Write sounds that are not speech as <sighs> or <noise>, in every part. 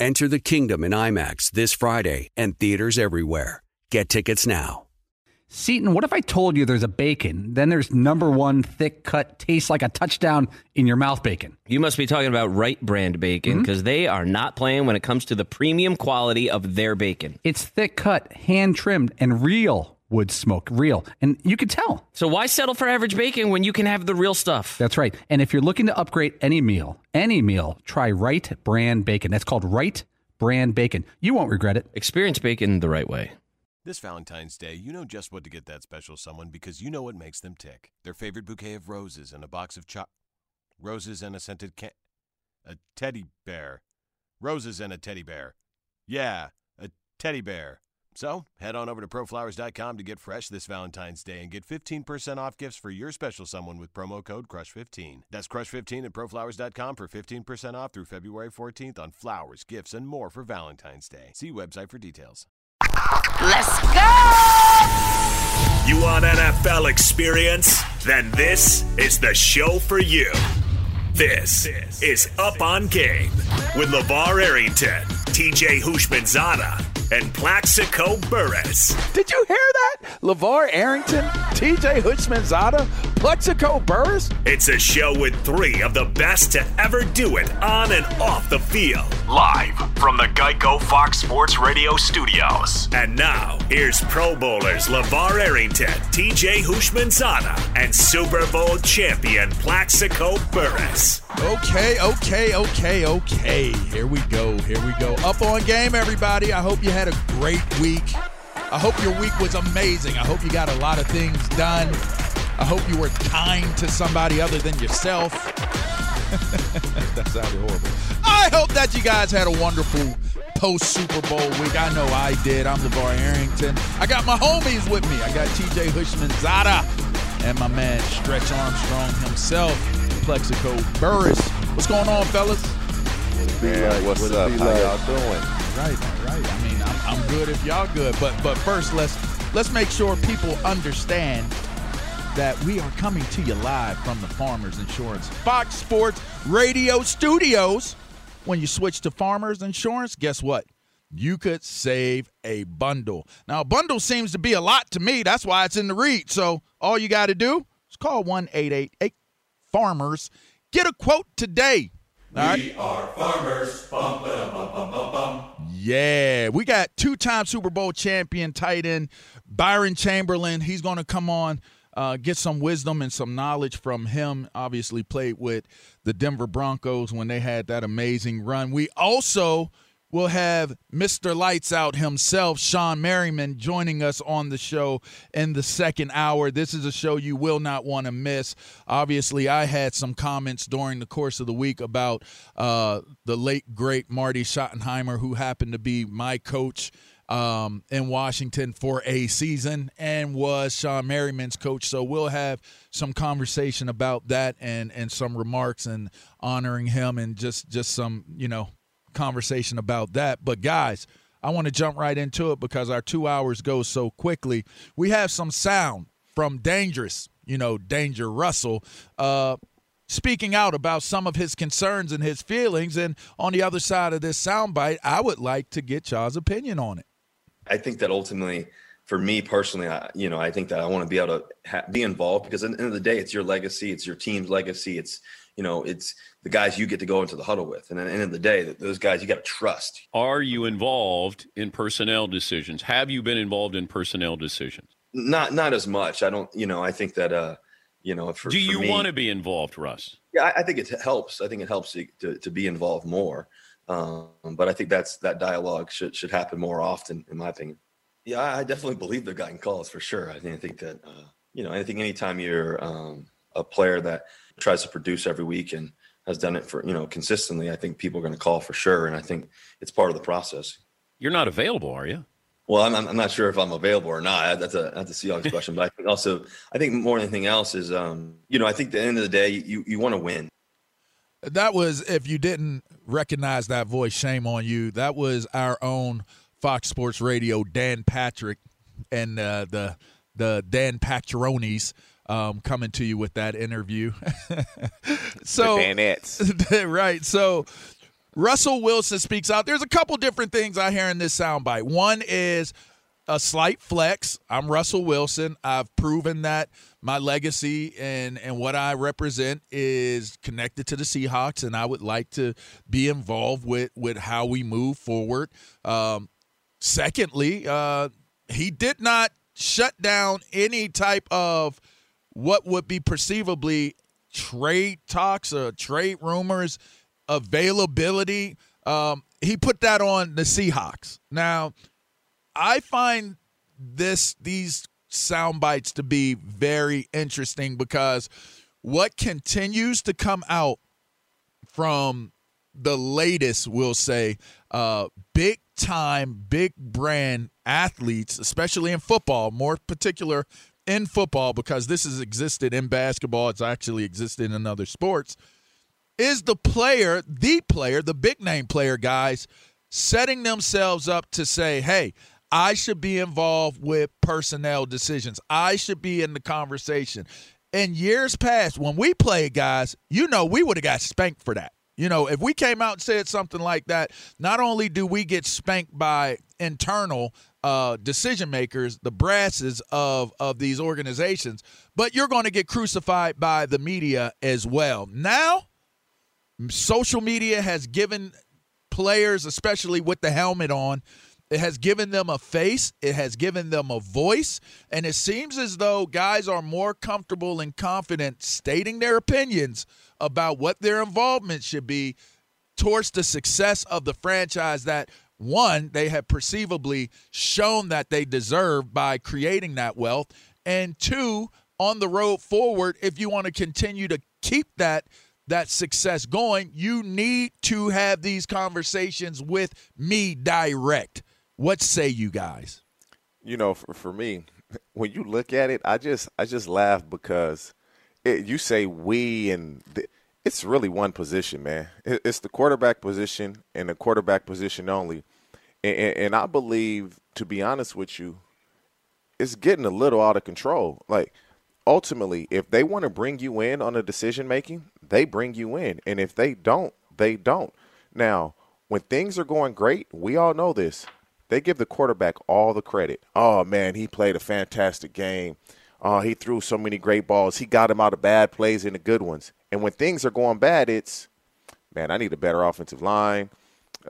Enter the kingdom in IMAX this Friday and theaters everywhere. Get tickets now. Seaton, what if I told you there's a bacon, then there's number one thick cut, tastes like a touchdown in your mouth bacon? You must be talking about Wright Brand bacon because mm-hmm. they are not playing when it comes to the premium quality of their bacon. It's thick cut, hand trimmed, and real wood smoke, real. And you can tell. So why settle for average bacon when you can have the real stuff? That's right. And if you're looking to upgrade any meal, any meal, try Wright Brand Bacon. That's called Wright Brand Bacon. You won't regret it. Experience bacon the right way. This Valentine's Day, you know just what to get that special someone because you know what makes them tick. Their favorite bouquet of roses and a box of cho- roses and a scented can a teddy bear. Roses and a teddy bear. Yeah, a teddy bear. So head on over to proflowers.com to get fresh this Valentine's Day and get 15% off gifts for your special someone with promo code CRUSH15. That's CRUSH15 at proflowers.com for 15% off through February 14th on flowers, gifts, and more for Valentine's Day. See website for details. Let's go! You want NFL experience? Then this is the show for you. This is Up on Game with LaVar Arrington, TJ Houshmandzadeh, and Plaxico Burress. Did you hear that? LaVar Arrington, TJ Houshmandzadeh, Plaxico Burress? It's a show with three of the best to ever do it on and off the field. Live from the Geico Fox Sports Radio studios. And now, here's Pro Bowlers LaVar Arrington, TJ Houshmandzadeh, and Super Bowl champion Plaxico Burress. Okay, okay, okay, okay. Here we go. Here we go. Up on game, everybody. I hope you had a great week. I hope your week was amazing. I hope you got a lot of things done. I hope you were kind to somebody other than yourself. <laughs> that sounded horrible. I hope that you guys had a wonderful post Super Bowl week. I know I did. I'm LaVar Arrington. I got my homies with me. I got TJ Houshmandzadeh and my man Stretch Armstrong himself, Plaxico Burress. What's going on, fellas? Man, what's, what's up? How y'all doing? Right, right. I mean, I'm, I'm good if y'all good, but but first let's let's make sure people understand that we are coming to you live from the Farmers Insurance Fox Sports Radio Studios. When you switch to Farmers Insurance, guess what? You could save a bundle. Now, a bundle seems to be a lot to me. That's why it's in the read. So, all you got to do is call 1 888 Farmers. Get a quote today. All right? We are farmers. Bum, bum, bum, yeah, we got two-time Super Bowl champion tight end Byron Chamberlain. He's going to come on uh, get some wisdom and some knowledge from him. Obviously, played with the Denver Broncos when they had that amazing run. We also will have Mr. Lights Out himself, Shawne Merriman, joining us on the show in the second hour. This is a show you will not want to miss. Obviously, I had some comments during the course of the week about uh, the late, great Marty Schottenheimer, who happened to be my coach um, in Washington for a season and was Shawne Merriman's coach. So we'll have some conversation about that and and some remarks and honoring him and just just some you know conversation about that. But guys, I want to jump right into it because our two hours go so quickly. We have some sound from Dangerous, you know, Danger Russell. Uh, speaking out about some of his concerns and his feelings. And on the other side of this soundbite, I would like to get y'all's opinion on it. I think that ultimately for me personally, I, you know, I think that I want to be able to ha- be involved because at the end of the day, it's your legacy, it's your team's legacy, it's you know, it's the guys you get to go into the huddle with, and at the end of the day, those guys you got to trust. Are you involved in personnel decisions? Have you been involved in personnel decisions? Not not as much. I don't. You know, I think that. uh you know, for, do you want to be involved, Russ? Yeah, I, I think it helps. I think it helps to, to, to be involved more. Um, but I think that's that dialogue should should happen more often, in my opinion. Yeah, I definitely believe they've gotten calls for sure. I think I think that uh, you know, I think anytime you're um, a player that tries to produce every week and has done it for you know consistently, I think people are going to call for sure, and I think it's part of the process. You're not available, are you? Well, I'm, I'm not sure if I'm available or not. That's a that's a Seahawks <laughs> question, but I think also I think more than anything else is um, you know I think at the end of the day you you want to win. That was if you didn't recognize that voice, shame on you. That was our own Fox Sports Radio Dan Patrick and uh, the the Dan Patronis um, coming to you with that interview. <laughs> so <laughs> right. So Russell Wilson speaks out. There's a couple different things I hear in this soundbite. One is a slight flex. I'm Russell Wilson. I've proven that my legacy and and what I represent is connected to the Seahawks, and I would like to be involved with with how we move forward. Um, secondly, uh, he did not shut down any type of what would be perceivably trade talks or trade rumors availability. Um, he put that on the Seahawks. Now, I find this these sound bites to be very interesting because what continues to come out from the latest, we'll say, uh, big time, big brand athletes, especially in football, more particular in football, because this has existed in basketball, it's actually existed in other sports is the player, the player, the big name player, guys, setting themselves up to say, hey, I should be involved with personnel decisions. I should be in the conversation. In years past, when we played, guys, you know, we would have got spanked for that. You know, if we came out and said something like that, not only do we get spanked by internal uh, decision makers, the brasses of of these organizations, but you're going to get crucified by the media as well. Now, social media has given players, especially with the helmet on, it has given them a face, it has given them a voice, and it seems as though guys are more comfortable and confident stating their opinions about what their involvement should be towards the success of the franchise that one they have perceivably shown that they deserve by creating that wealth. And two on the road forward if you want to continue to keep that that success going, you need to have these conversations with me direct. What say you guys? You know, for, for me, <laughs> when you look at it, I just I just laugh because it, you say we and the, it's really one position, man. It, it's the quarterback position and the quarterback position only. And, and, and I believe, to be honest with you, it's getting a little out of control. Like ultimately, if they want to bring you in on a decision making, they bring you in. And if they don't, they don't. Now, when things are going great, we all know this. They give the quarterback all the credit. Oh man, he played a fantastic game. Oh, he threw so many great balls. He got him out of bad plays into good ones. And when things are going bad, it's man, I need a better offensive line.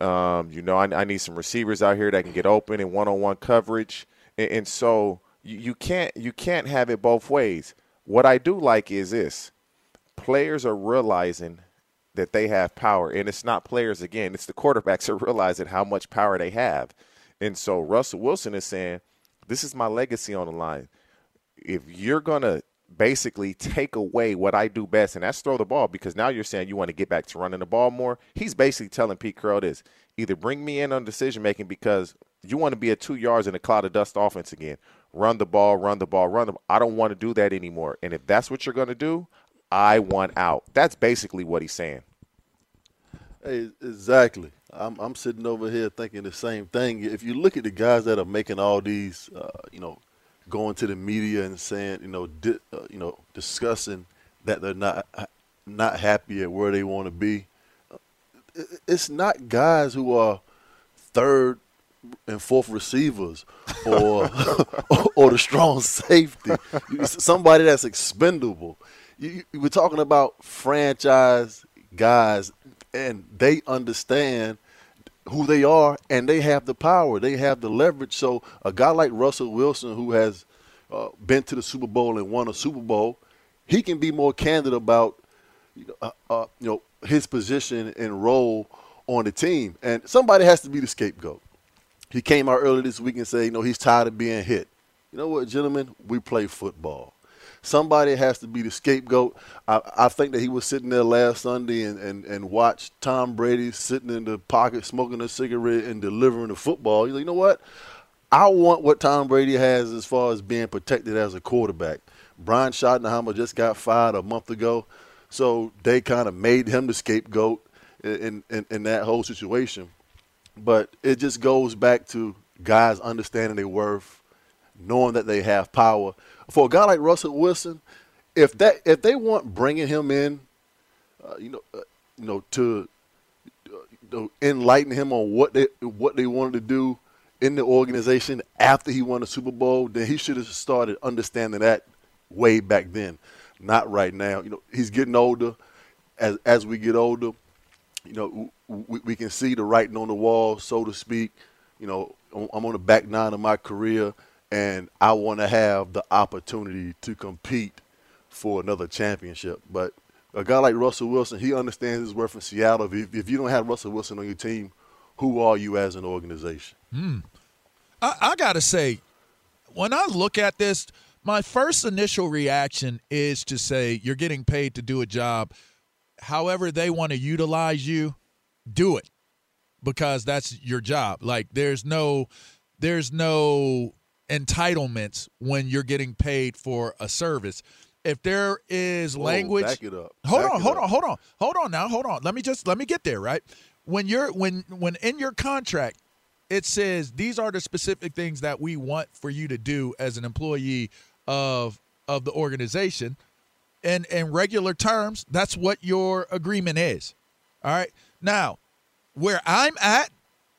Um, you know, I, I, need some receivers out here that can get open in one-on-one coverage. And, and so you, you can't you can't have it both ways. What I do like is this: players are realizing that they have power, and it's not players again; it's the quarterbacks <laughs> are realizing how much power they have. And so Russell Wilson is saying, "This is my legacy on the line. If you're gonna basically take away what I do best, and that's throw the ball, because now you're saying you want to get back to running the ball more. He's basically telling Pete Carroll this: either bring me in on decision making because you want to be at two yards in a cloud of dust offense again, run the ball, run the ball, run the ball. I don't want to do that anymore. And if that's what you're going to do, I want out. That's basically what he's saying. Exactly. I'm, I'm sitting over here thinking the same thing. If you look at the guys that are making all these, uh, you know, going to the media and saying, you know, di- uh, you know, discussing that they're not not happy at where they want to be, it's not guys who are third and fourth receivers or <laughs> or the strong safety. Somebody that's expendable. You, you, we're talking about franchise guys, and they understand who they are, and they have the power. They have the leverage. So a guy like Russell Wilson, who has uh, been to the Super Bowl and won a Super Bowl, he can be more candid about you know, uh, uh, you know his position and role on the team. And somebody has to be the scapegoat. He came out earlier this week and said, you know, he's tired of being hit. You know what, gentlemen? We play football. Somebody has to be the scapegoat. I, I think that he was sitting there last Sunday and, and, and watched Tom Brady sitting in the pocket smoking a cigarette and delivering the football. You know what? I want what Tom Brady has as far as being protected as a quarterback. Brian Schottenheimer just got fired a month ago, so they kind of made him the scapegoat in, in, in that whole situation. But it just goes back to guys understanding their worth, knowing that they have power. For a guy like Russell Wilson, if that if they want bringing him in, uh, you know, uh, you know to uh, enlighten him on what they what they wanted to do in the organization after he won the Super Bowl, then he should have started understanding that way back then, not right now. You know, he's getting older. As as we get older, you know, we, we can see the writing on the wall, so to speak. You know, I'm on the back nine of my career, and I want to have the opportunity to compete for another championship. But a guy like Russell Wilson, he understands his worth in Seattle. If, if you don't have Russell Wilson on your team, who are you as an organization? Hmm. I, I got to say, when I look at this, my first initial reaction is to say you're getting paid to do a job – however they want to utilize you, do it because that's your job. Like there's no there's no entitlements when you're getting paid for a service. If there is language back it up. Hold Back on, hold up. on, hold on. Hold on now, hold on. Let me just let me get there, right? When you're when when in your contract it says these are the specific things that we want for you to do as an employee of of the organization and in regular terms, that's what your agreement is. All right. Now, where I'm at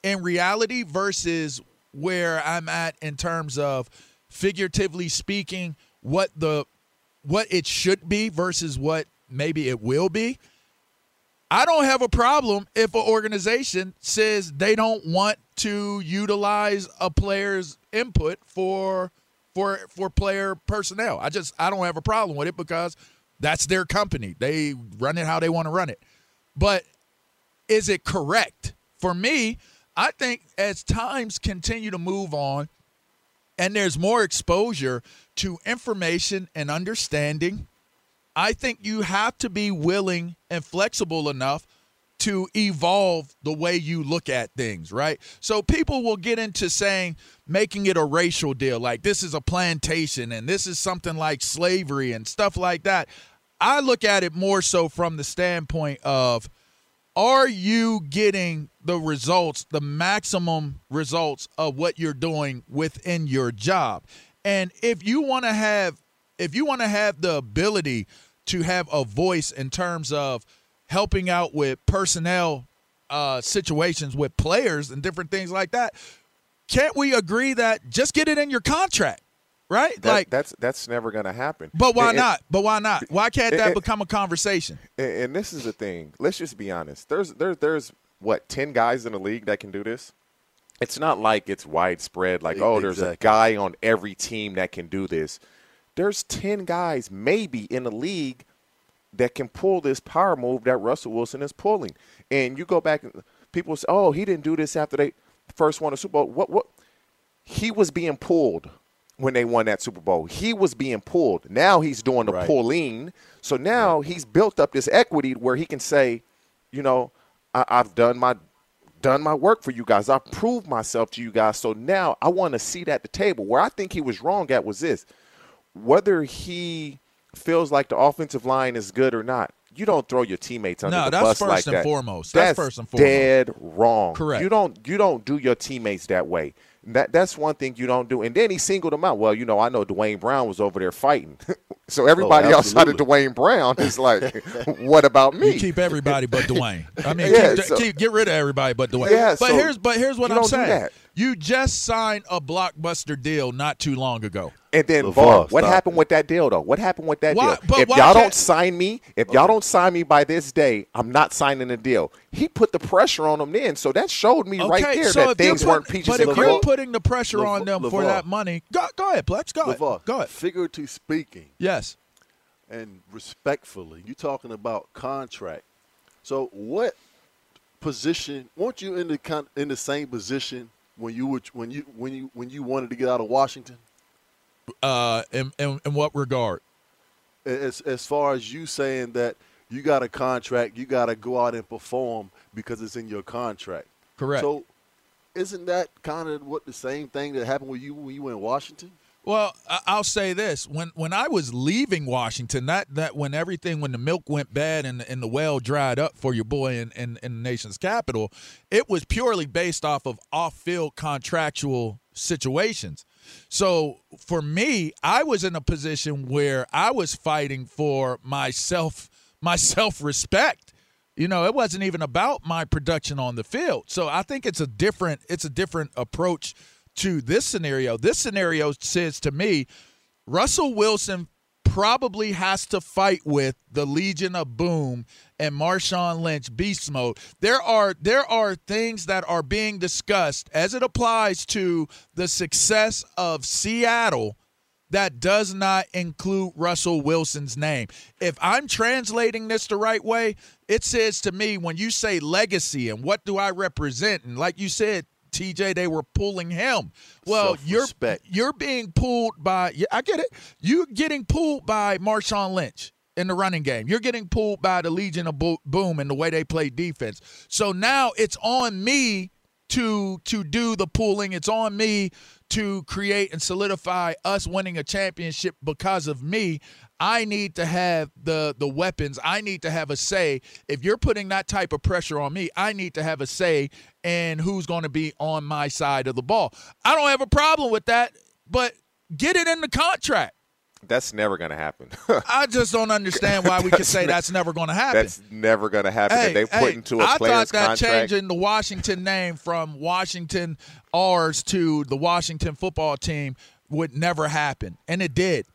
in reality versus where I'm at in terms of figuratively speaking, what the what it should be versus what maybe it will be. I don't have a problem if an organization says they don't want to utilize a player's input for for for player personnel. I just I don't have a problem with it because that's their company. They run it how they want to run it. But is it correct? For me, I think as times continue to move on and there's more exposure to information and understanding, I think you have to be willing and flexible enough to evolve the way you look at things, right? So people will get into saying, making it a racial deal, like this is a plantation and this is something like slavery and stuff like that. I look at it more so from the standpoint of, are you getting the results, the maximum results of what you're doing within your job? And if you want to have if you want to have the ability to have a voice in terms of helping out with personnel uh, situations with players and different things like that, can't we agree that just get it in your contract? Right? That- like that's that's never going to happen. but why And- not? But why not? Why can't that and- become a conversation? And, and this is the thing. Let's just be honest. There's there, there's what ten guys in the league that can do this. It's not like it's widespread. Like oh, there's a guy on every team that can do this. There's ten guys maybe in the league that can pull this power move that Russell Wilson is pulling. And you go back and people say, oh, he didn't do this after they first won a Super Bowl. What what? He was being pulled when they won that Super Bowl. He was being pulled. Now he's doing the Right. pulling. So now he's built up this equity where he can say, you know, I, I've done my done my work for you guys. I've proved myself to you guys. So now I want to seat at the table. Where I think he was wrong at was this: whether he feels like the offensive line is good or not. You don't throw your teammates under No, the that's bus first like and that. foremost. That's first and foremost. Dead wrong. Correct. You don't you don't do your teammates that way. That that's one thing you don't do. And then he singled them out. Well, you know, I know Duane Brown was over there fighting. <laughs> so everybody Oh, <laughs> outside of. Duane Brown is like, <laughs> what about me? You keep everybody but Duane. I mean, Yeah, keep, so- keep, get rid of everybody but Duane. Yeah, but so here's but here's what I'm saying. That. You just signed a blockbuster deal not too long ago. And then, LaVar, Var, what stop happened with that deal, though? What happened with that Why- deal? If y'all don't sign me, if y'all don't sign me by this day, I'm not signing the deal. He put the pressure on them then, so that showed me right there so that if you're things weren't putting- peaches But and if you're putting the pressure Lev- on them for that money, go, go ahead, Plex. Go ahead. LaVar, Go ahead. Figuratively speaking, Yes. and respectfully, you're talking about contract. So what position? weren't you in the in the same position when you were when you when you when you wanted to get out of Washington? Uh, in, in, in what regard? As as far as you saying that you got a contract, you got to go out and perform because it's in your contract. Correct. So, isn't that kind of what the same thing that happened with you when you were in Washington? Well, I'll say this: when when I was leaving Washington, that that when everything when the milk went bad and and the well dried up for your boy in in, in the nation's capital, it was purely based off of off field contractual situations. So for me, I was in a position where I was fighting for myself <laughs> my self respect. You know, it wasn't even about my production on the field. So I think it's a different it's a different approach to this scenario. This scenario says to me, Russell Wilson probably has to fight with the Legion of Boom and Marshawn Lynch beast mode. There are there are things that are being discussed as it applies to the success of Seattle that does not include Russell Wilson's name. If I'm translating this the right way, it says to me when you say legacy and what do I represent and like you said TJ, they were pulling him. Well, you're you're being pulled by. I get it. You're getting pulled by Marshawn Lynch in the running game. You're getting pulled by the Legion of Boom and the way they play defense. So now it's on me to to do the pulling. It's on me to create and solidify us winning a championship because of me. I need to have the the weapons. I need to have a say. If you're putting that type of pressure on me, I need to have a say in who's going to be on my side of the ball. I don't have a problem with that, but get it in the contract. That's never going to happen. <laughs> I just don't understand why we can say ne- that's never going to happen. That's never going to happen. Hey, they put hey, into a I player's thought that contract. changing the Washington name from Washington R's to the Washington football team would never happen, and it did.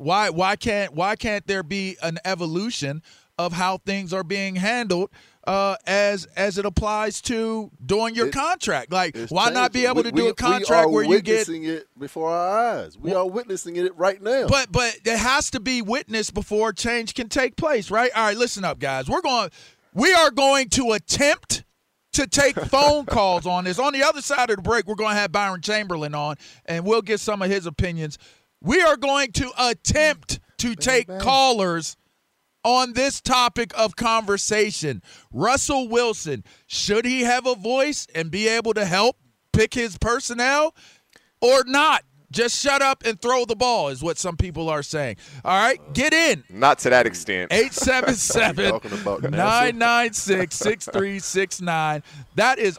Why? Why can't? Why can't there be an evolution of how things are being handled uh, as as it applies to doing your It- contract? Like, why not be changing. able We- to do a contract we where you get witnessing it before our eyes? We are witnessing it right now. But but it has to be witnessed before change can take place, right? All right, listen up, guys. We're going we are going to attempt to take <laughs> phone calls on this. On the other side of the break, we're going to have Byron Chamberlain on, and we'll get some of his opinions. We are going to attempt to take callers on this topic of conversation. Russell Wilson, should he have a voice and be able to help pick his personnel or not? Just shut up and throw the ball is what some people are saying. All right, get in. Not to that extent. <laughs> 877 <laughs> Talking about NASA. 996 6369. That is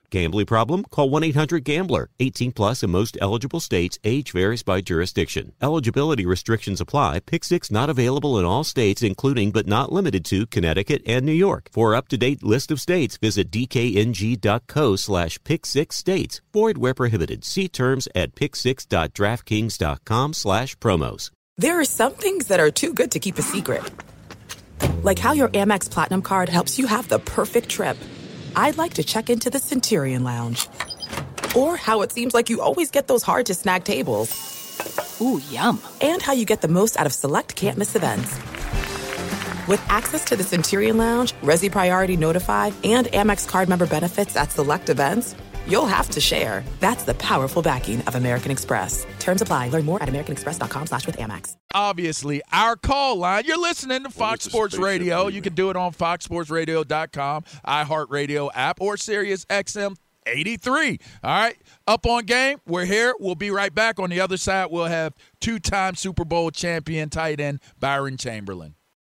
Gambling problem? Call 1 800 Gambler. 18 plus in most eligible states. Age varies by jurisdiction. Eligibility restrictions apply. Pick six not available in all states, including but not limited to Connecticut and New York. For up to date list of states, visit dkng.co slash pick six states. Void where prohibited. See terms at pick6.draftkings.com slash promos. There are some things that are too good to keep a secret. Like how your Amex Platinum card helps you have the perfect trip. I'd like to check into the Centurion Lounge. Or how it seems like you always get those hard to snag tables. Ooh, yum. And how you get the most out of select can't miss events. With access to the Centurion Lounge, Resy Priority Notified, and Amex card member benefits at select events, you'll have to share. That's the powerful backing of American Express. Terms apply. Learn more at americanexpress.com slash with Amex. Obviously, our call line. You're listening to Fox Sports Radio. You can do it on foxsportsradio.com, iHeartRadio app, or Sirius XM 83. All right. Up on game. We're here. We'll be right back. On the other side, we'll have two-time Super Bowl champion tight end Byron Chamberlain.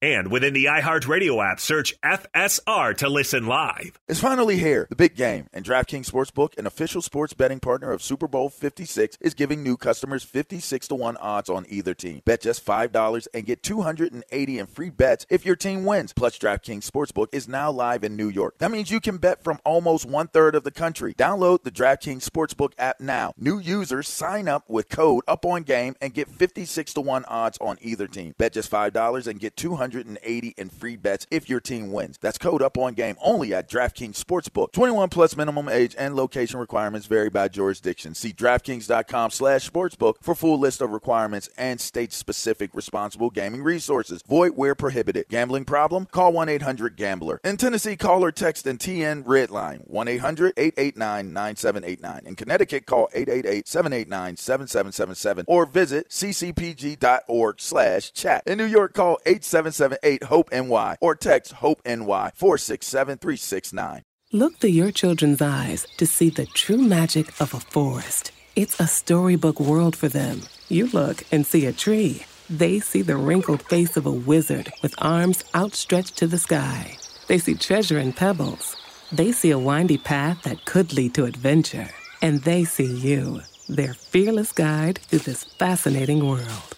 And within the iHeartRadio app, search FSR to listen live. It's finally here, the big game, and DraftKings Sportsbook, an official sports betting partner of Super Bowl 56, is giving new customers 56 to 1 odds on either team. Bet just $5 and get 280 in free bets if your team wins. Plus, DraftKings Sportsbook is now live in New York. That means you can bet from almost one third of the country. Download the DraftKings Sportsbook app now. New users sign up with code Up On Game and get 56 to 1 odds on either team. Bet just $5 and get 200 180 in free bets if your team wins. That's code up on game only at DraftKings Sportsbook. 21 plus minimum age and location requirements vary by jurisdiction. See DraftKings.com slash sportsbook for full list of requirements and state-specific responsible gaming resources. Void where prohibited. Gambling problem? Call 1-800-GAMBLER. In Tennessee, call or text and TN Redline 1-800-889-9789. In Connecticut, call 888-789-7777 or visit ccpg.org slash chat. In New York, call 877 hope ny or text HOPE-NY 467-369. Look through your children's eyes to see the true magic of a forest. It's a storybook world for them. You look and see a tree. They see the wrinkled face of a wizard with arms outstretched to the sky. They see treasure in pebbles. They see a windy path that could lead to adventure. And they see you, their fearless guide through this fascinating world.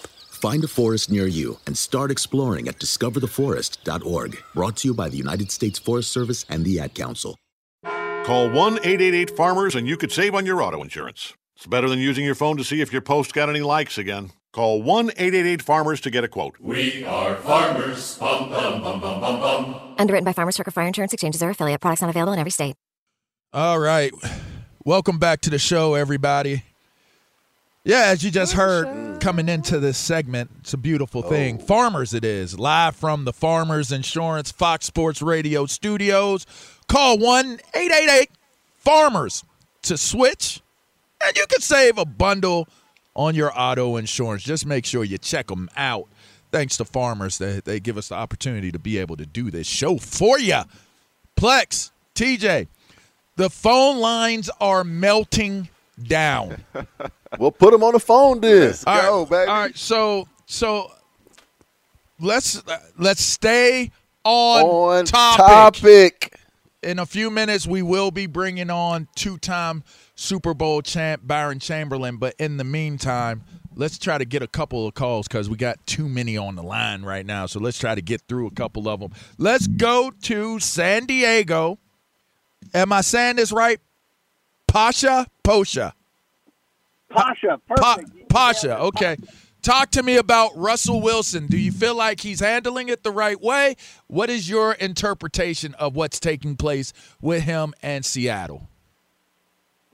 Find a forest near you and start exploring at discovertheforest.org. Brought to you by the United States Forest Service and the Ad Council. Call 1 888 Farmers and you could save on your auto insurance. It's better than using your phone to see if your post got any likes again. Call 1 888 Farmers to get a quote. We are farmers. Bum, bum, bum, bum, bum, bum. Underwritten by Farmers Circle Fire Insurance Exchanges or affiliate. Products not available in every state. All right. Welcome back to the show, everybody. Yeah, as you just heard coming into this segment, it's a beautiful thing. Oh. Farmers, it is. Live from the Farmers Insurance Fox Sports Radio studios. Call 1 888 Farmers to switch, and you can save a bundle on your auto insurance. Just make sure you check them out. Thanks to Farmers, they, they give us the opportunity to be able to do this show for you. Plex, TJ, The phone lines are melting down. <laughs> well, put him on the phone then. Let's go, baby. All right, so so let's let's stay on, On topic. topic. In a few minutes, we will be bringing on two-time Super Bowl champ Byron Chamberlain. But in the meantime, let's try to get a couple of calls because we got too many on the line right now. So let's try to get through a couple of them. Let's go to San Diego. Am I saying this right? Pasha Posha. Pasha, Pa- Pasha, okay. Talk to me about Russell Wilson. Do you feel like he's handling it the right way? What is your interpretation of what's taking place with him and Seattle?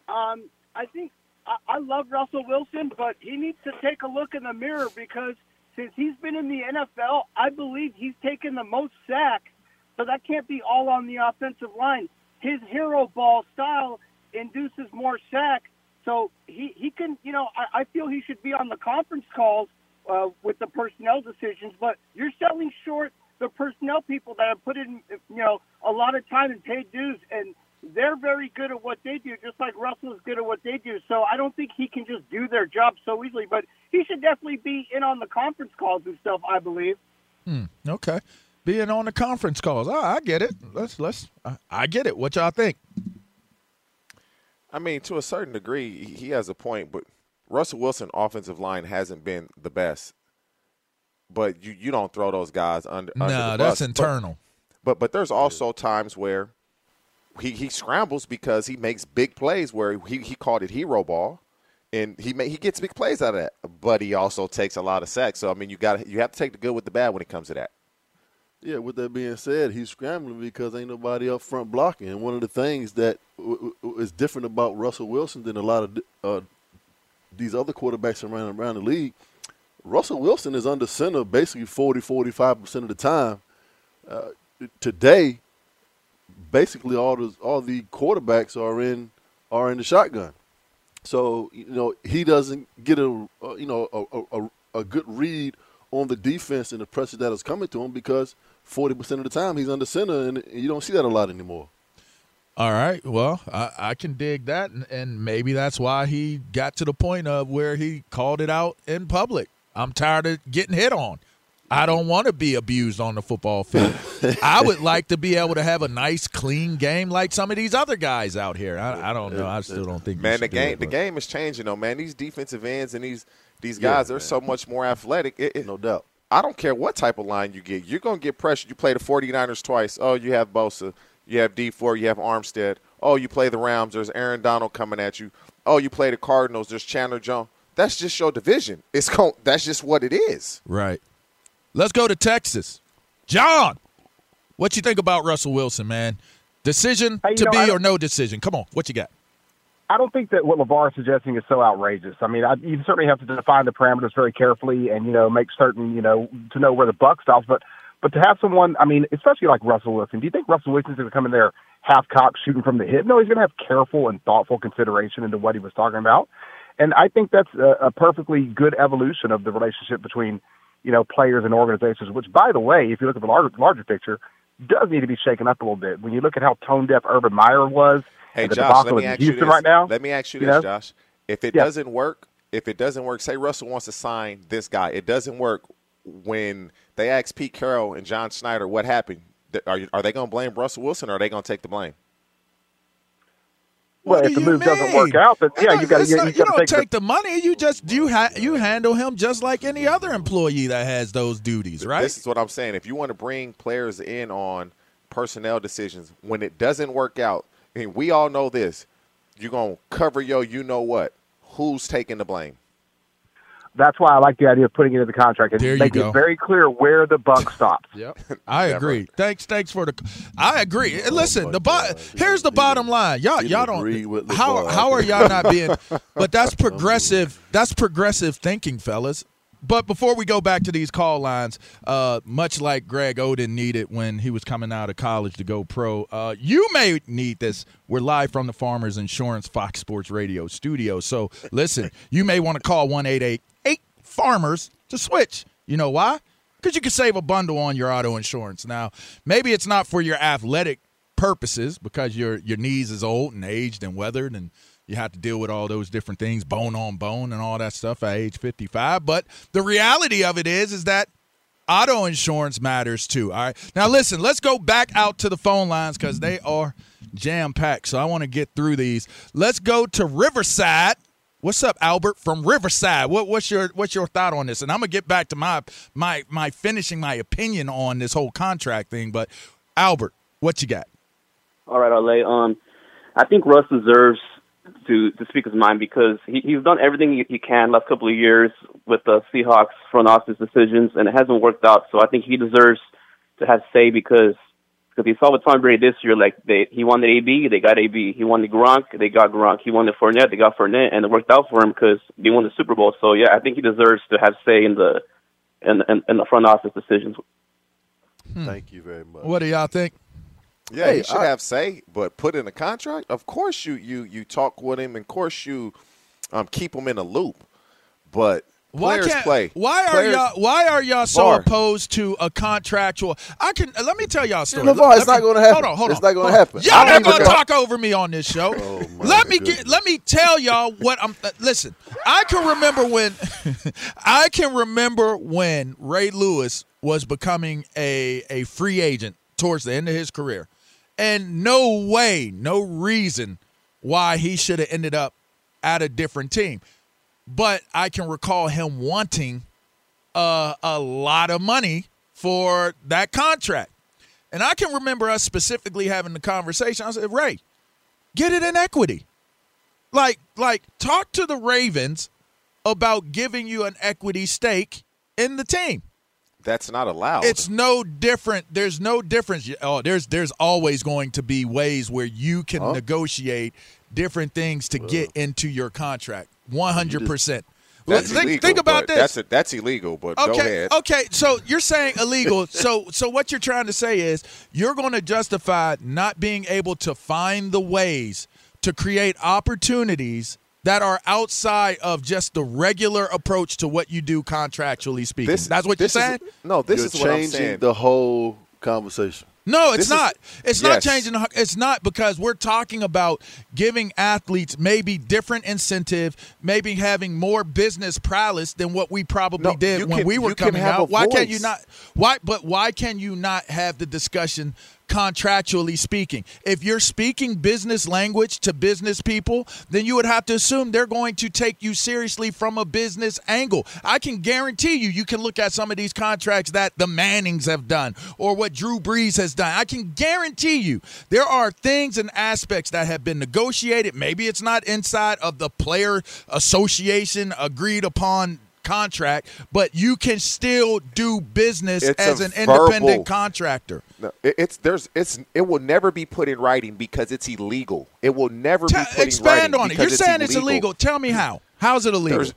Um, I think I, I love Russell Wilson, but he needs to take a look in the mirror because since he's been in the NFL, I believe he's taken the most sacks. So that can't be all on the offensive line. His hero ball style induces more sacks. So he, he can, you know, I, I feel he should be on the conference calls uh, with the personnel decisions, but you're selling short the personnel people that have put in, you know, a lot of time and paid dues, and they're very good at what they do, just like Russell is good at what they do. So I don't think he can just do their job so easily, but he should definitely be in on the conference calls and stuff. I believe. Hmm, okay. Being on the conference calls. Oh, I get it. Let's let's I, I get it. What y'all think? I mean, to a certain degree, he- he has a point, but Russell Wilson offensive line hasn't been the best. But you, you don't throw those guys under. under No, the that's bus. But- internal. But but there's also times where he, he scrambles because he makes big plays where he, he called it hero ball, and he may, he gets big plays out of that. But he also takes a lot of sacks. So I mean, you got you have to take the good with the bad when it comes to that. Yeah, with that being said, he's scrambling because ain't nobody up front blocking. And one of the things that w- w- is different about Russell Wilson than a lot of uh, these other quarterbacks around around the league, Russell Wilson is under center basically 40, 45% of the time. Uh, today, basically all the all the quarterbacks are in are in the shotgun. So you know he doesn't get a, a you know a, a, a good read on the defense and the pressure that is coming to him because forty percent of the time he's under center and you don't see that a lot anymore. All right. Well, I, I can dig that, and, and maybe that's why he got to the point of where he called it out in public. I'm tired of getting hit on. I don't want to be abused on the football field. <laughs> I would like to be able to have a nice, clean game like some of these other guys out here. I, I don't know. I still don't think. Man, the should do game it, the game is changing though. Man, these defensive ends and these these guys they're man. so much more athletic. It, it, no doubt. I don't care what type of line you get. You're going to get pressured. You play the 49ers twice. Oh, you have Bosa. You have Dee Ford. You have Armstead. Oh, you play the Rams. There's Aaron Donald coming at you. Oh, you play the Cardinals. There's Chandler Jones. That's just your division. It's going, That's just what it is. Right. Let's go to Texas. John, what you think about Russell Wilson, man? Decision Hey, to know, be or no decision? Come on, what you got? I don't think that what LaVar is suggesting is so outrageous. I mean, I, you certainly have to define the parameters very carefully and, you know, make certain, you know, to know where the buck stops. But but to have someone, I mean, especially like Russell Wilson, do you think Russell Wilson's going to come in there half cocked shooting from the hip? No, he's going to have careful and thoughtful consideration into what he was talking about. And I think that's a, a perfectly good evolution of the relationship between, you know, players and organizations, which, by the way, if you look at the larger, larger picture, does need to be shaken up a little bit. When you look at how tone deaf Urban Meyer was, Hey, the Josh, let me ask you Houston this. right now. Let me ask you you this, know? Josh. If it Yeah. doesn't work, if it doesn't work, say Russell wants to sign this guy. It doesn't work when they ask Pete Carroll and John Schneider what happened. Are, you- are they going to blame Russell Wilson or are they going to take the blame? Well, if the move doesn't work out, then yeah, you got to you, you you don't take, take the money. You just you ha- you handle him just like any other employee that has those duties, right? This is what I'm saying. If you want to bring players in on personnel decisions, when it doesn't work out, and we all know this, you're going to cover your you know what. Who's taking the blame? That's why I like the idea of putting it in the contract and There you making go. it very clear where the buck <laughs> stops. Yep. <laughs> I agree. Thanks, thanks for the. I agree. And Listen, the bo- here's the bottom line. Y'all, y'all don't. with How how are y'all not being? <laughs> But that's progressive. That's progressive thinking, fellas. But before we go back to these call lines, uh, much like Greg Oden needed when he was coming out of college to go pro, uh, you may need this. We're live from the Farmers Insurance Fox Sports Radio studio. So listen, you may want to call one eight eight eight Farmers to switch. You know why? Because you can save a bundle on your auto insurance. Now, maybe it's not for your athletic purposes because your your knees is old and aged and weathered and you have to deal with all those different things, bone on bone and all that stuff at age 55. But the reality of it is, is that auto insurance matters too. All right. Now listen, let's go back out to the phone lines because they are jam packed. So I want to get through these. Let's go to Riverside. What's up, Albert from Riverside? What, what's your what's your thought on this? And I'm gonna get back to my my my finishing my opinion on this whole contract thing. But Albert, what you got? All right, Ale. Um, I think Russ deserves to to speak his mind because he, he's done everything he, he can last couple of years with the Seahawks front office decisions, and it hasn't worked out. So I think he deserves to have say because because he saw with Tom Brady this year, like they he wanted AB, they got AB. He wanted Gronk, they got Gronk. He wanted Fournette, they got Fournette, and it worked out for him because they won the Super Bowl. So yeah, I think he deserves to have say in the in, in, in the front office decisions. Hmm. Thank you very much. What do y'all think? Yeah, Hey, he should I- have say, but put in a contract. Of course, you you you talk with him, and of course you um, keep him in a loop. But Why players can't? play. Why are Players- y'all? Why are y'all so Bar. opposed to a contractual? I can. Let me tell y'all a story. LaVar, Let it's not gonna happen. Hold on, hold It's on. It's not gonna happen. Y'all not gonna talk over me on this show. <laughs> Oh, let me get. Let me tell y'all what I'm. uh, listen, I can remember when. <laughs> I can remember when Ray Lewis was becoming a a free agent towards the end of his career, and no way, no reason why he should have ended up at a different team. But I can recall him wanting uh, a lot of money for that contract. And I can remember us specifically having the conversation. I said, Ray, get it in equity. Like, like, talk to the Ravens about giving you an equity stake in the team. That's not allowed. It's no different. There's no difference. Oh, there's there's always going to be ways where you can Huh? negotiate different things to get into your contract. One hundred percent. That's Think, illegal, think about this. That's, that's illegal, but Okay, go ahead. okay. So you're saying illegal. <laughs> so so what you're trying to say is you're going to justify not being able to find the ways to create opportunities that are outside of just the regular approach to what you do contractually speaking. This- That's what this you're is- saying? no, this You're is what I'm changing saying. the whole conversation. No, it's This is- not. it's not changing. the- It's not because we're talking about giving athletes maybe different incentive, maybe having more business prowess than what we probably No, did when can- we were coming out. Why can't you not? Why? But why can you not have the discussion? Contractually speaking, if you're speaking business language to business people, then you would have to assume they're going to take you seriously from a business angle. I can guarantee you, you can look at some of these contracts that the Mannings have done or what Drew Brees has done. I can guarantee you there are things and aspects that have been negotiated. Maybe it's not inside of the player association agreed upon contract, but you can still do business It's as an independent contractor. No, it- it's there's it's it will never be put in writing because it's illegal. It will never be put in expand writing on it. You're saying it's illegal. Tell me how. How's it illegal? There's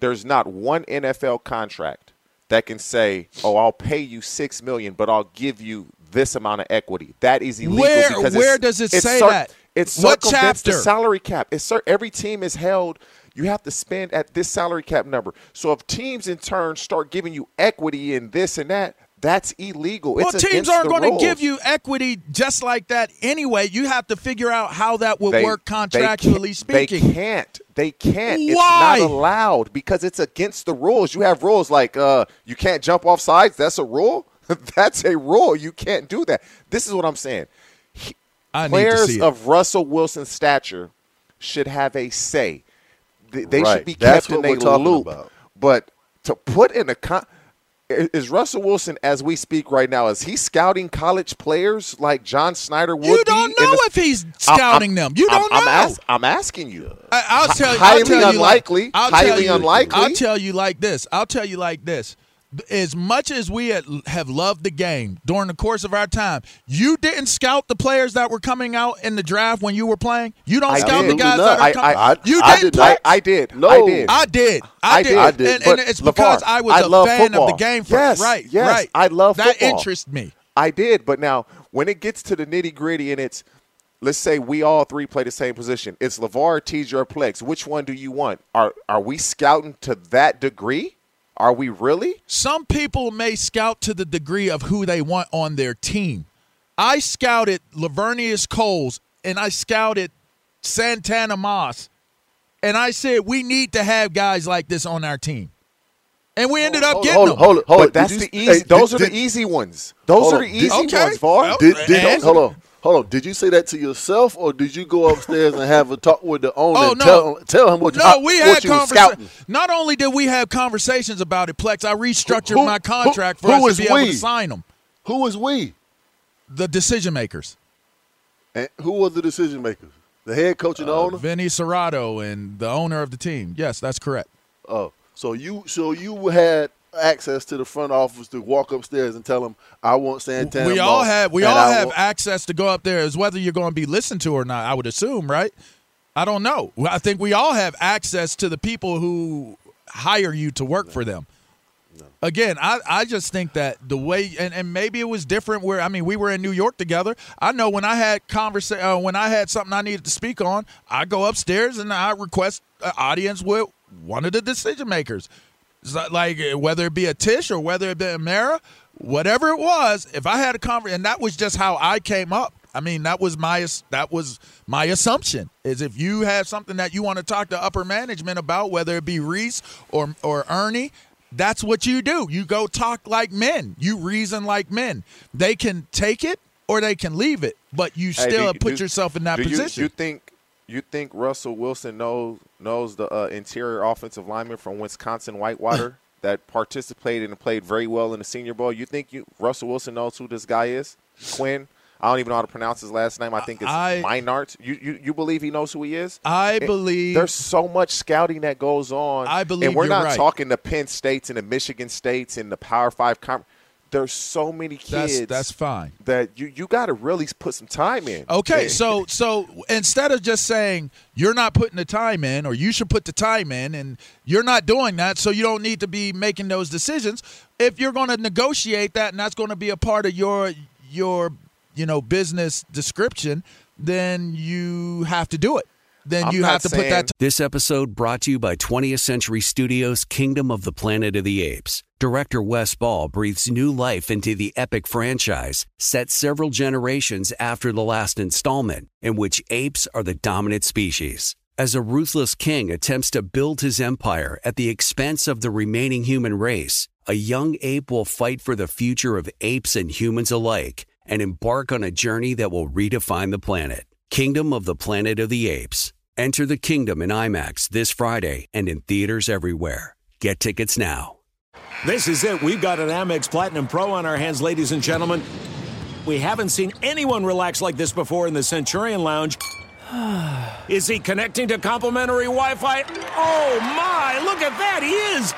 there's not one NFL contract that can say, "Oh, I'll pay you six million, but I'll give you this amount of equity." That is illegal. Where- because where does it say cir- that? It's What circumvents the salary cap. It's every team is held. You have to spend at this salary cap number. So if teams in turn start giving you equity in this and that, that's illegal. well, it's teams aren't going to give you equity just like that anyway. You have to figure out how that will They- work contractually can't- speaking. They can't. They can't. Why? It's not allowed because it's against the rules. You have rules like uh, you can't jump off sides. That's a rule. <laughs> That's a rule. You can't do that. This is what I'm saying. I need to Players see it. of Russell Wilson's stature should have a say. They, they Right. should be That's kept what in we're a loop. about. But to put in a con- is Russell Wilson, as we speak right now, is he scouting college players like John Schneider would? You don't in know the- if he's scouting I'm- them. You don't I'm, know. ask- I'm asking you. I, I'll tell you. highly I'll tell you unlikely. Like, I'll highly tell you, unlikely. I'll tell you like this. I'll tell you like this. As much as we have loved the game during the course of our time, you didn't scout the players that were coming out in the draft when you were playing. You don't I scout the guys Absolutely that are coming. I- I- you I didn't did play. I did. No. I did. I did. I, did. did. I did. And, and it's because I was I a fan football. of the game. First. Yes, right. yes, right. I love that football. interests me. I did, but now when it gets to the nitty gritty and it's let's say we all three play the same position. It's LaVar, TJ, or Plex. Which one do you want? Are are we scouting to that degree? Are we really? Some people may scout to the degree of who they want on their team. I scouted Lavernius Coles and I scouted Santana Moss, and I said we need to have guys like this on our team. And we ended up Hold, getting hold, them. hold, hold. But That's did the easy. hey, those did- are did- the easy ones. Those are the easy Okay. ones, Var. Did, did, hold on, hold on. Did you say that to yourself, or did you go upstairs and have a talk with the owner Oh and no! tell, tell him what, no, how- we what had you conversations. scouting? Not only did we have conversations about it, Plex, I restructured Who- my contract who- for who us to be able to sign them. was we? The decision makers, And who was the decision makers? The head coach and the uh, owner. Vinny Cerrato and the owner of the team. Yes, that's correct. Oh, so you so you had access to the front office to walk upstairs and tell them I want Santana. we all have we all I have want-" access to go up there. As whether you're going to be listened to or not i would assume right? I don't know. I think we all have access to the people who hire you to work for them. Again I, I just think that the way and, and maybe it was different where i mean we were in new york together. I know when i had conversa- uh, when i had something i needed to speak on i go upstairs and i request an audience with one of the decision makers like whether it be a Tisch or whether it be a Mara, whatever it was, if I had a conversation, and that was just how I came up. I mean, that was my that was my assumption is if you have something that you want to talk to upper management about, whether it be Reese or or Ernie, that's what you do. You go talk like men. You reason like men. They can take it or they can leave it, but you Hey, still do- put do- yourself in that do you- position. You, think you think Russell Wilson knows knows the uh, interior offensive lineman from Wisconsin Whitewater <laughs> that participated and played very well in the Senior Bowl? You think you Russell Wilson knows who this guy is? Quinn. I don't even know how to pronounce his last name. I think it's I- Meinart. You, you you believe he knows who he is? I It- believe- there's so much scouting that goes on. I believe and we're not right. talking the Penn States and the Michigan States and the Power Five. Com- there's so many kids. that's fine. That you you got to really put some time in. Okay, so so instead of just saying you're not putting the time in, or you should put the time in, and you're not doing that, so you don't need to be making those decisions. If you're going to negotiate that, and that's going to be a part of your your you know business description, then you have to do it. Then I'm you have to put that. This episode brought to you by 20th Century Studios' Kingdom of the Planet of the Apes. Director Wes Ball breathes new life into the epic franchise, set several generations after the last installment, in which apes are the dominant species. As a ruthless king attempts to build his empire at the expense of the remaining human race, a young ape will fight for the future of apes and humans alike and embark on a journey that will redefine the planet. Kingdom of the Planet of the Apes. Enter the kingdom in IMAX this Friday and in theaters everywhere. Get tickets now. This is it. We've got an Amex Platinum Pro on our hands, ladies and gentlemen. We haven't seen anyone relax like this before in the Centurion Lounge. <sighs> Is he connecting to complimentary Wi Fi? Oh my, look at that, he is!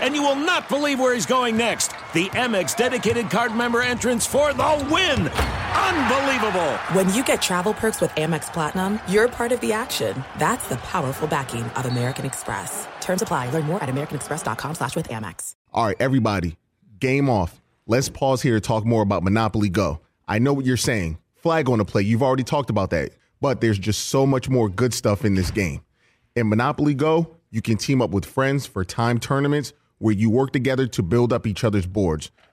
And you will not believe where he's going next. The Amex dedicated card member entrance for the win! Unbelievable! When you get travel perks with Amex Platinum, you're part of the action. That's the powerful backing of American Express. Terms apply. Learn more at americanexpress.com slash with Amex. All right, everybody, game off. Let's pause here to talk more about Monopoly Go. I know what you're saying. Flag on the play. You've already talked about that. But there's just so much more good stuff in this game. In Monopoly Go, you can team up with friends for time tournaments where you work together to build up each other's boards.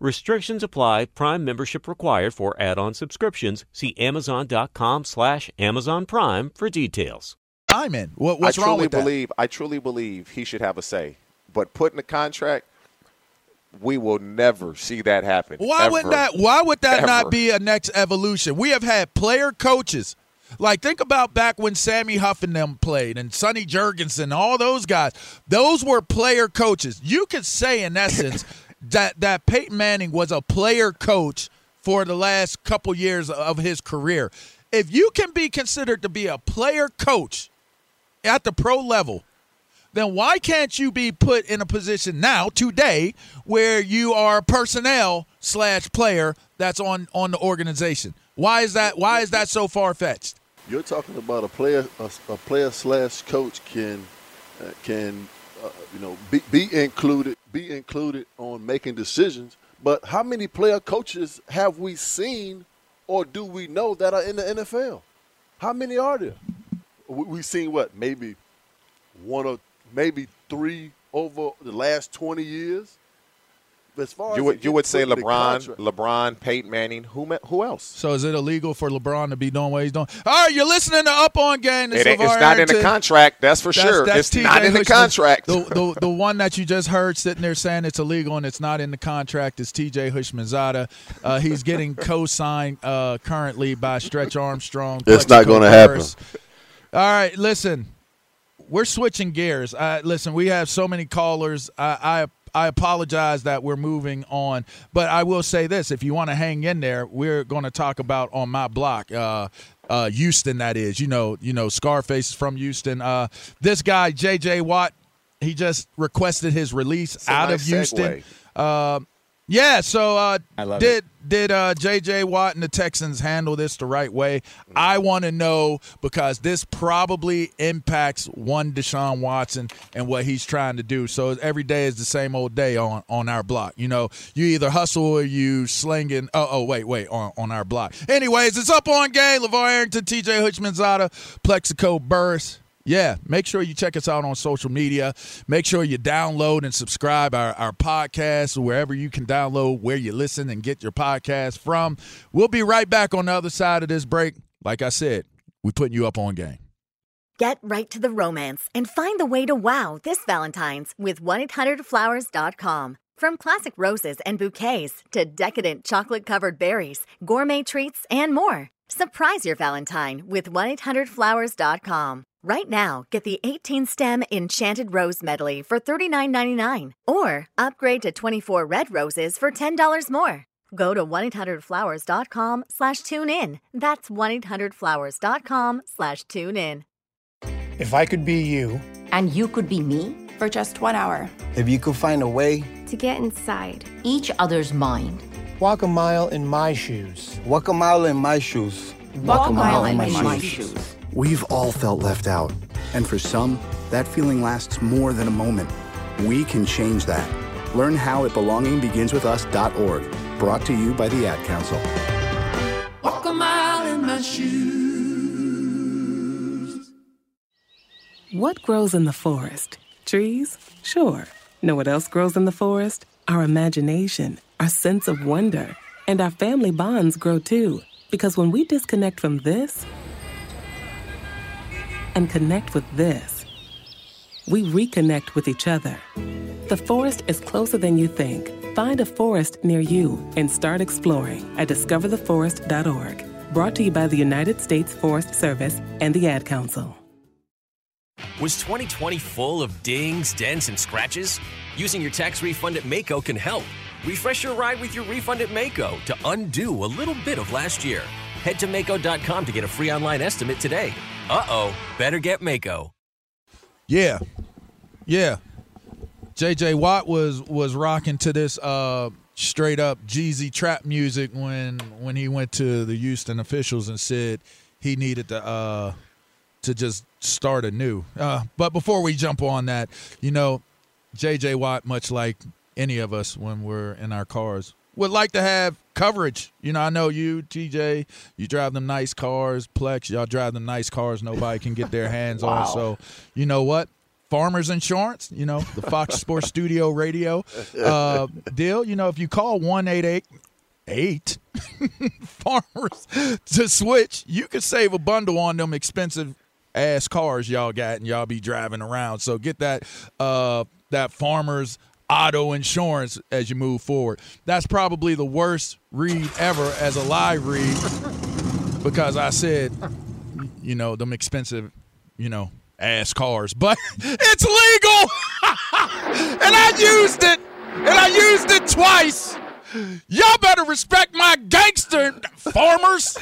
Restrictions apply. Prime membership required for add-on subscriptions. See Amazon.com slash Amazon Prime for details. I'm in. What, what's I wrong truly with that? believe I truly believe he should have a say. But putting a contract, we will never see that happen. Why ever. would that? Why would that Ever. not be a next evolution? We have had player coaches. Like think about back when Sammy Huff and them played, and Sonny Jurgensen, all those guys. Those were player coaches. You could say, in essence, <laughs> that that Peyton Manning was a player coach for the last couple years of his career. If you can be considered to be a player coach at the pro level, then why can't you be put in a position now today where you are personnel slash player that's on on the organization why is that why is that so far-fetched You're talking about a player, a, a player slash coach can uh, can uh, you know be, be included, be included on making decisions. But how many player coaches have we seen, or do we know that are in the NFL? How many are there? We, we've seen what maybe one or maybe three over the last twenty years. As far You would it you would say put in the LeBron, LeBron, Peyton Manning, who who else? so is it illegal for lebron to be doing what he's doing all right you're listening to up on game It it's not in the contract, that's for sure. It's TJ not in the Hushman. contract. The, the, the one that you just heard sitting there saying it's illegal and it's not in the contract is TJ Houshmandzadeh. Uh, he's getting co-signed uh, currently by Stretch Armstrong. It's not gonna happen. All right, listen, we're switching gears. Uh, listen, we have so many callers. I, I apologize that we're moving on, but I will say this: if you want to hang in there, we're going to talk about on my block, uh, uh, Houston. That is, you know, you know, Scarface is from Houston. Uh, this guy, J.J. Watt, he just requested his release out nice of Houston. Uh, yeah, so uh, I love did did uh, J.J. Watt and the Texans handle this the right way? I want to know because this probably impacts one Deshaun Watson and what he's trying to do. So every day is the same old day on on our block. You know, you either hustle or you slinging. Oh, oh, wait, wait, on on our block. Anyways, it's up on game. LaVar Arrington, T.J. Houshmandzadeh, Plaxico Burress. Yeah, make sure you check us out on social media. Make sure you download and subscribe our, our podcast wherever you can download where you listen and get your podcast from. We'll be right back on the other side of this break. Like I said, we're putting you up on game. Get right to the romance and find the way to wow this Valentine's with 1-800-Flowers.com. From classic roses and bouquets to decadent chocolate covered berries, gourmet treats, and more. Surprise your Valentine with 1-800-Flowers.com. Right now, get the 18 stem Enchanted Rose Medley for $39.99 or upgrade to 24 red roses for $10 more. Go to 1-800-Flowers.com slash tune in. That's 1-800-Flowers.com slash tune in. If I could be you, And you could be me for just one hour. if you could find a way, To get inside each other's mind. walk a mile in my shoes. Walk a mile in my shoes. Walk a mile in my shoes. We've all felt left out. And for some, that feeling lasts more than a moment. We can change that. Learn how at belongingbeginswithus.org. Brought to you by the Ad Council. Walk a mile in my shoes. What grows in the forest? Trees? Sure. Know what else grows in the forest? Our imagination, our sense of wonder, and our family bonds grow too. Because when we disconnect from this and connect with this, we reconnect with each other. The forest is closer than you think. Find a forest near you and start exploring at discovertheforest.org. Brought to you by the United States Forest Service and the Ad Council. Was 2020 full of dings, dents, and scratches? Using your tax refund at Maaco can help. Refresh your ride with your refund at Maaco to undo a little bit of last year. Head to Maaco.com to get a free online estimate today. Uh oh, better get Maaco. Yeah, yeah. J.J. Watt was was rocking to this uh, straight up Jeezy trap music when when he went to the Houston officials and said he needed to uh, to just start anew. Uh, but before we jump on that, you know, J.J. Watt, much like any of us when we're in our cars, would like to have coverage. You know, I know you, TJ, you drive them nice cars. Plex, y'all drive them nice cars nobody can get their hands Wow. on. So, you know what? Farmers Insurance, you know, the Fox Sports Studio radio uh, deal. You know, if you call 188 eight <laughs> farmers to switch, you could save a bundle on them expensive ass cars y'all got and y'all be driving around. So get that uh that farmers auto insurance as you move forward. That's probably the worst read ever as a live read because I said you know, them expensive, you know, ass cars. But <laughs> it's legal. <laughs> and I used it. And I used it twice. Y'all better respect my gangster farmers.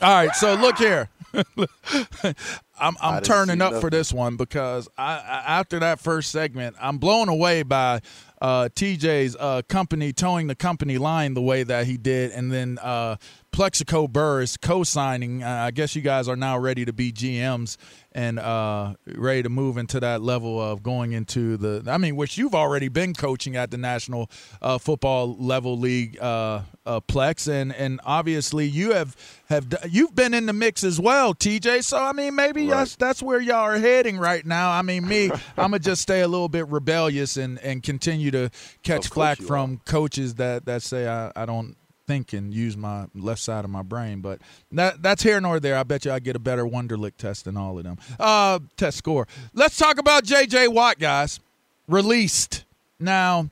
All right, so look here. <laughs> I'm, I'm turning up for this one because I, I after that first segment, I'm blown away by uh, TJ's uh, company towing the company line the way that he did, and then uh, Plaxico Burress co-signing. Uh, I guess you guys are now ready to be GMs and uh, ready to move into that level of going into the. I mean, which you've already been coaching at the National uh, Football Level League uh, uh, Plex, and and obviously you have have you've been in the mix as well, TJ. So I mean, maybe that's that's where y'all are heading right now. I mean, me, <laughs> I'm gonna just stay a little bit rebellious and and continue to catch flack from coaches that that say I, I don't think and use my left side of my brain. But that that's here nor there. I bet you I get a better Wonderlic test than all of them. Uh, test score. Let's talk about J.J. Watt, guys. Released now.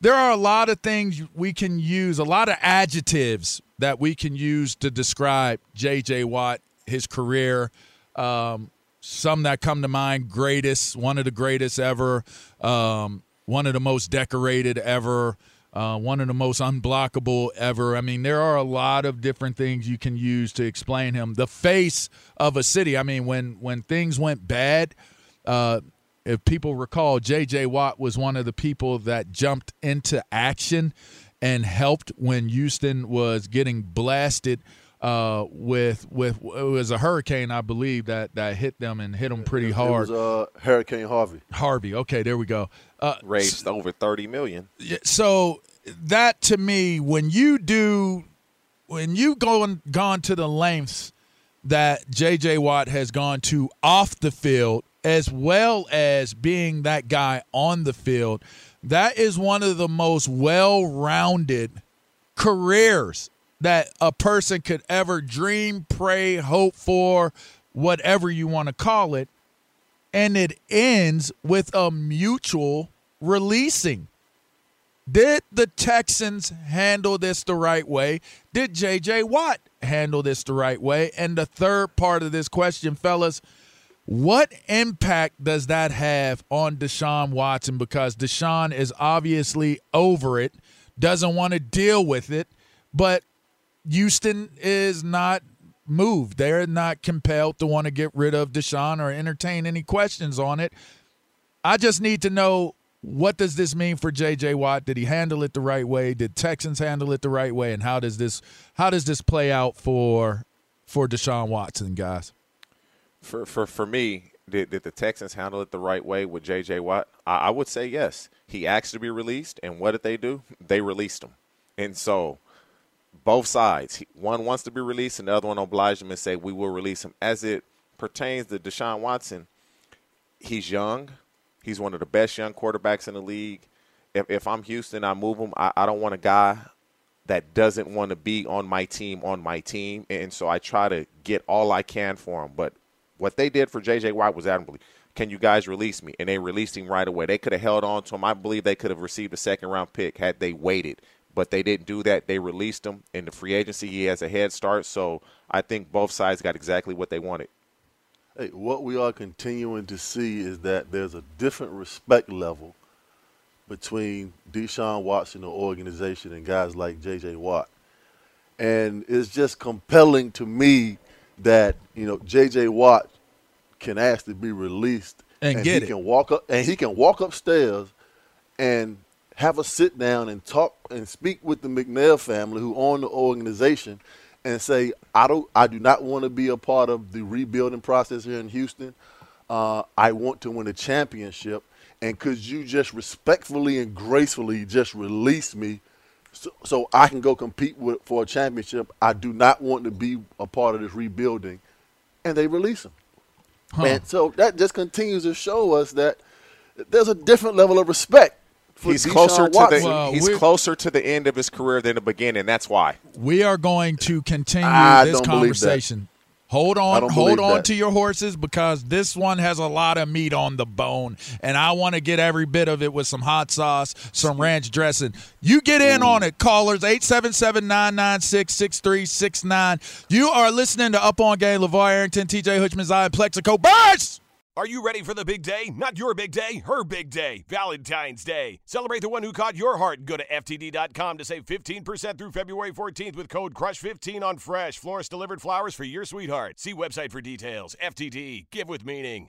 There are a lot of things we can use, a lot of adjectives that we can use to describe J.J. Watt, his career. Um, some that come to mind greatest, one of the greatest ever, um, one of the most decorated ever, uh, one of the most unblockable ever. I mean, there are a lot of different things you can use to explain him. The face of a city. I mean, when when things went bad, uh, if people recall, J.J. Watt was one of the people that jumped into action and helped when Houston was getting blasted uh, with with it was a hurricane, I believe that that hit them and hit them pretty It hard. was uh, Hurricane Harvey. Harvey. Okay, there we go. Uh, Raised over thirty million. so that to me, when you do, when you gone gone to the lengths that J.J. Watt has gone to off the field, as well as being that guy on the field, that is one of the most well-rounded careers that a person could ever dream, pray, hope for, whatever you want to call it. And it ends with a mutual releasing. Did the Texans handle this the right way? Did J.J. Watt handle this the right way? And the third part of this question, fellas, what impact does that have on Deshaun Watson? Because Deshaun is obviously over it, doesn't want to deal with it, but Houston is not moved. They're not compelled to want to get rid of Deshaun or entertain any questions on it. I just need to know what does this mean for JJ Watt? Did he handle it the right way? Did Texans handle it the right way? And how does this how does this play out for for Deshaun Watson, guys? For for for me, did, did the Texans handle it the right way with J.J. Watt? I, I would say yes. He asked to be released, and what did they do? They released him. And so, both sides, one wants to be released, and the other one obliged him and say we will release him. As it pertains to Deshaun Watson, he's young. He's one of the best young quarterbacks in the league. If, if I'm Houston, I move him. I, I don't want a guy that doesn't want to be on my team on my team, and so I try to get all I can for him. But what they did for J.J. Watt was admirable. Can you guys release me? And they released him right away. They could have held on to him. I believe they could have received a second round pick had they waited, but they didn't do that. They released him in the free agency. He has a head start, so I think both sides got exactly what they wanted. Hey, what we are continuing to see is that there's a different respect level between Deshaun Watson, the organization, and guys like J.J. Watt. And it's just compelling to me that, you know, J.J. Watt can ask to be released And get he it. can walk up and he can walk upstairs and have a sit down and talk and speak with the McNair family who own the organization and say, I don't, I do not want to be a part of the rebuilding process here in Houston. Uh, I want to win a championship, and could you just respectfully and gracefully just release me so, so I can go compete with, for a championship? I do not want to be a part of this rebuilding, and they release him. Huh. And so that just continues to show us that there's a different level of respect. For He's Deshaun closer to the Well, he's closer to the end of his career than the beginning. That's why. We are going to continue I this don't believe that. conversation. Hold on, hold on that. to your horses because this one has a lot of meat on the bone, and I want to get every bit of it with some hot sauce, some ranch dressing. You get in on it, callers 877-996-6369. You are listening to Up on Game, LaVar Arrington, TJ Hutchman, Zion Plaxico. Burst! Are you ready for the big day? Not your big day, her big day, Valentine's Day. Celebrate the one who caught your heart go to FTD.com to save 15% through February 14th with code CRUSH15 on fresh, florist delivered flowers for your sweetheart. See website for details. FTD, give with meaning.